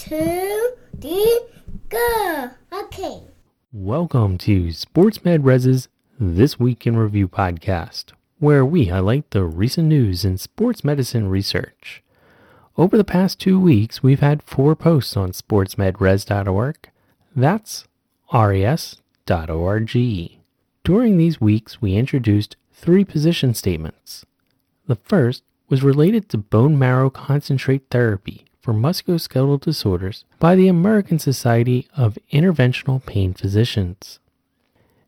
two, three, go. Okay. Welcome to SportsMed Res's This Week in Review podcast, where we highlight the recent news in sports medicine research. Over the past two weeks, we've had four posts on sportsmedres.org. That's res.org. During these weeks, we introduced three position statements. The first was related to bone marrow concentrate therapy for musculoskeletal disorders by the American Society of Interventional Pain Physicians.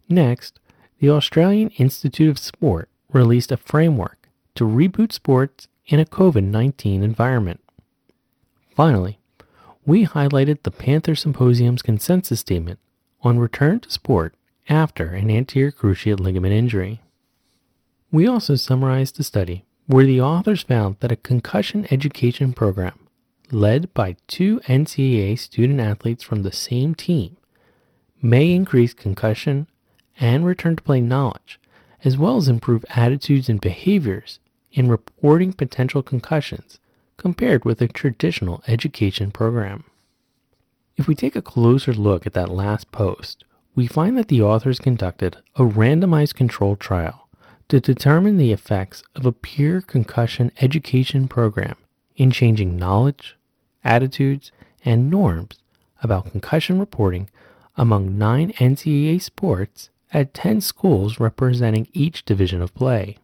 Next, the Australian Institute of Sport released a framework to reboot sports in a COVID 19 environment. Finally, we highlighted the Panther Symposium's consensus statement on return to sport after an anterior cruciate ligament injury. We also summarized the study where the authors found that a concussion education program led by two NCAA student athletes from the same team may increase concussion and return to play knowledge, as well as improve attitudes and behaviors in reporting potential concussions compared with a traditional education program. If we take a closer look at that last post, we find that the authors conducted a randomized controlled trial to determine the effects of a peer concussion education program in changing knowledge, attitudes, and norms about concussion reporting among nine NCAA sports at 10 schools representing each division of play.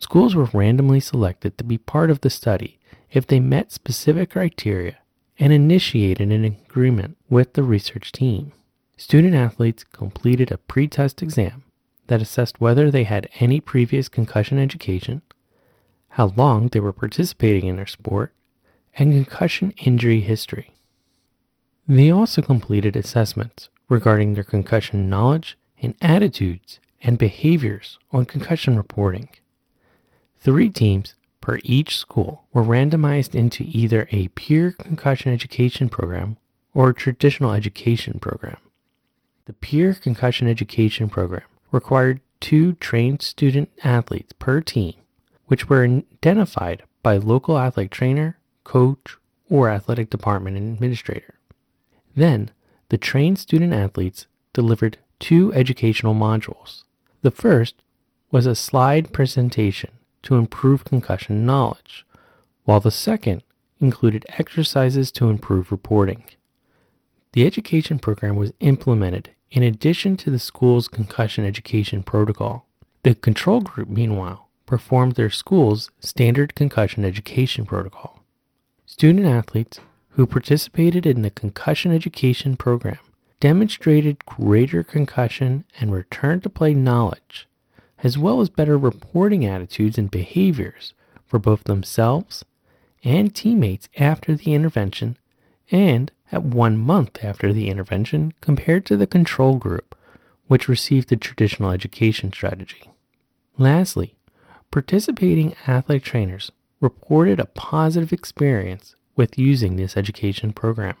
Schools were randomly selected to be part of the study if they met specific criteria and initiated an agreement with the research team. Student athletes completed a pre-test exam that assessed whether they had any previous concussion education, how long they were participating in their sport, and concussion injury history. They also completed assessments regarding their concussion knowledge and attitudes and behaviors on concussion reporting. Three teams per each school were randomized into either a peer concussion education program or a traditional education program. The peer concussion education program required two trained student athletes per team, which were identified by local athletic trainer, coach, or athletic department administrator. Then, the trained student athletes delivered two educational modules. The first was a slide presentation to improve concussion knowledge, while the second included exercises to improve reporting. The education program was implemented in addition to the school's concussion education protocol. The control group, meanwhile, performed their school's standard concussion education protocol. Student athletes who participated in the concussion education program demonstrated greater concussion and return to play knowledge, as well as better reporting attitudes and behaviors for both themselves and teammates after the intervention and at one month after the intervention compared to the control group, which received the traditional education strategy. Lastly, participating athletic trainers reported a positive experience with using this education program.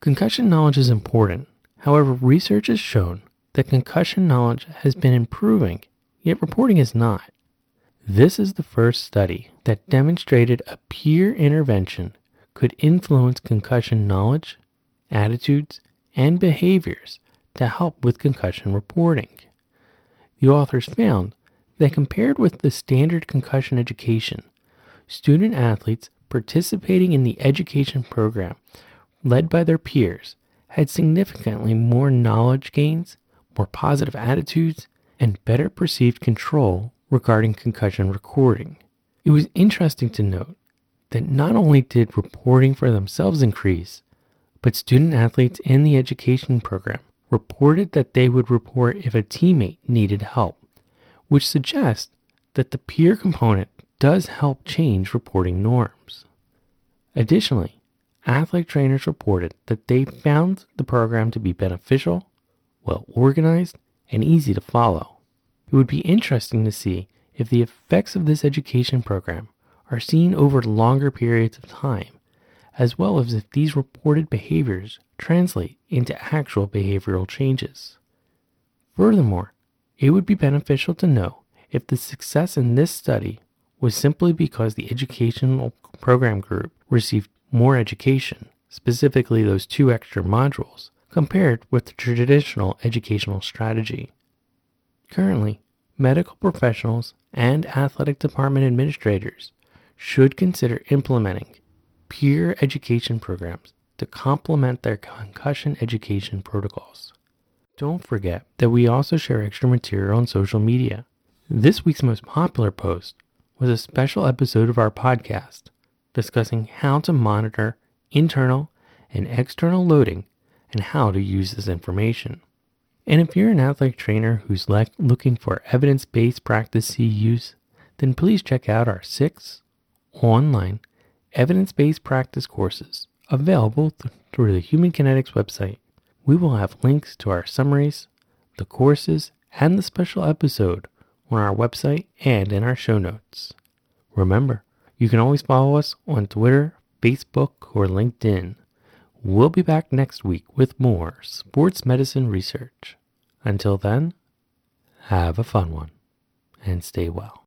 Concussion knowledge is important. However, research has shown that concussion knowledge has been improving, yet reporting is not. This is the first study that demonstrated a peer intervention could influence concussion knowledge, attitudes, and behaviors to help with concussion reporting. The authors found that compared with the standard concussion education, student athletes participating in the education program led by their peers had significantly more knowledge gains, more positive attitudes, and better perceived control regarding concussion recording. It was interesting to note that not only did reporting for themselves increase, but student athletes in the education program reported that they would report if a teammate needed help, which suggests that the peer component does help change reporting norms. Additionally, athletic trainers reported that they found the program to be beneficial, well organized, and easy to follow. It would be interesting to see if the effects of this education program are seen over longer periods of time, as well as if these reported behaviors translate into actual behavioral changes. Furthermore, it would be beneficial to know if the success in this study was simply because the educational program group received more education, specifically those two extra modules, compared with the traditional educational strategy. Currently, medical professionals and athletic department administrators should consider implementing peer education programs to complement their concussion education protocols. Don't forget that we also share extra material on social media. This week's most popular post was a special episode of our podcast discussing how to monitor internal and external loading and how to use this information. And if you're an athletic trainer who's le- looking for evidence based practice use, then please check out our six online evidence based practice courses available th- through the Human Kinetics website. We will have links to our summaries, the courses, and the special episode on our website and in our show notes. Remember, you can always follow us on Twitter, Facebook, or LinkedIn. We'll be back next week with more sports medicine research. Until then, have a fun one and stay well.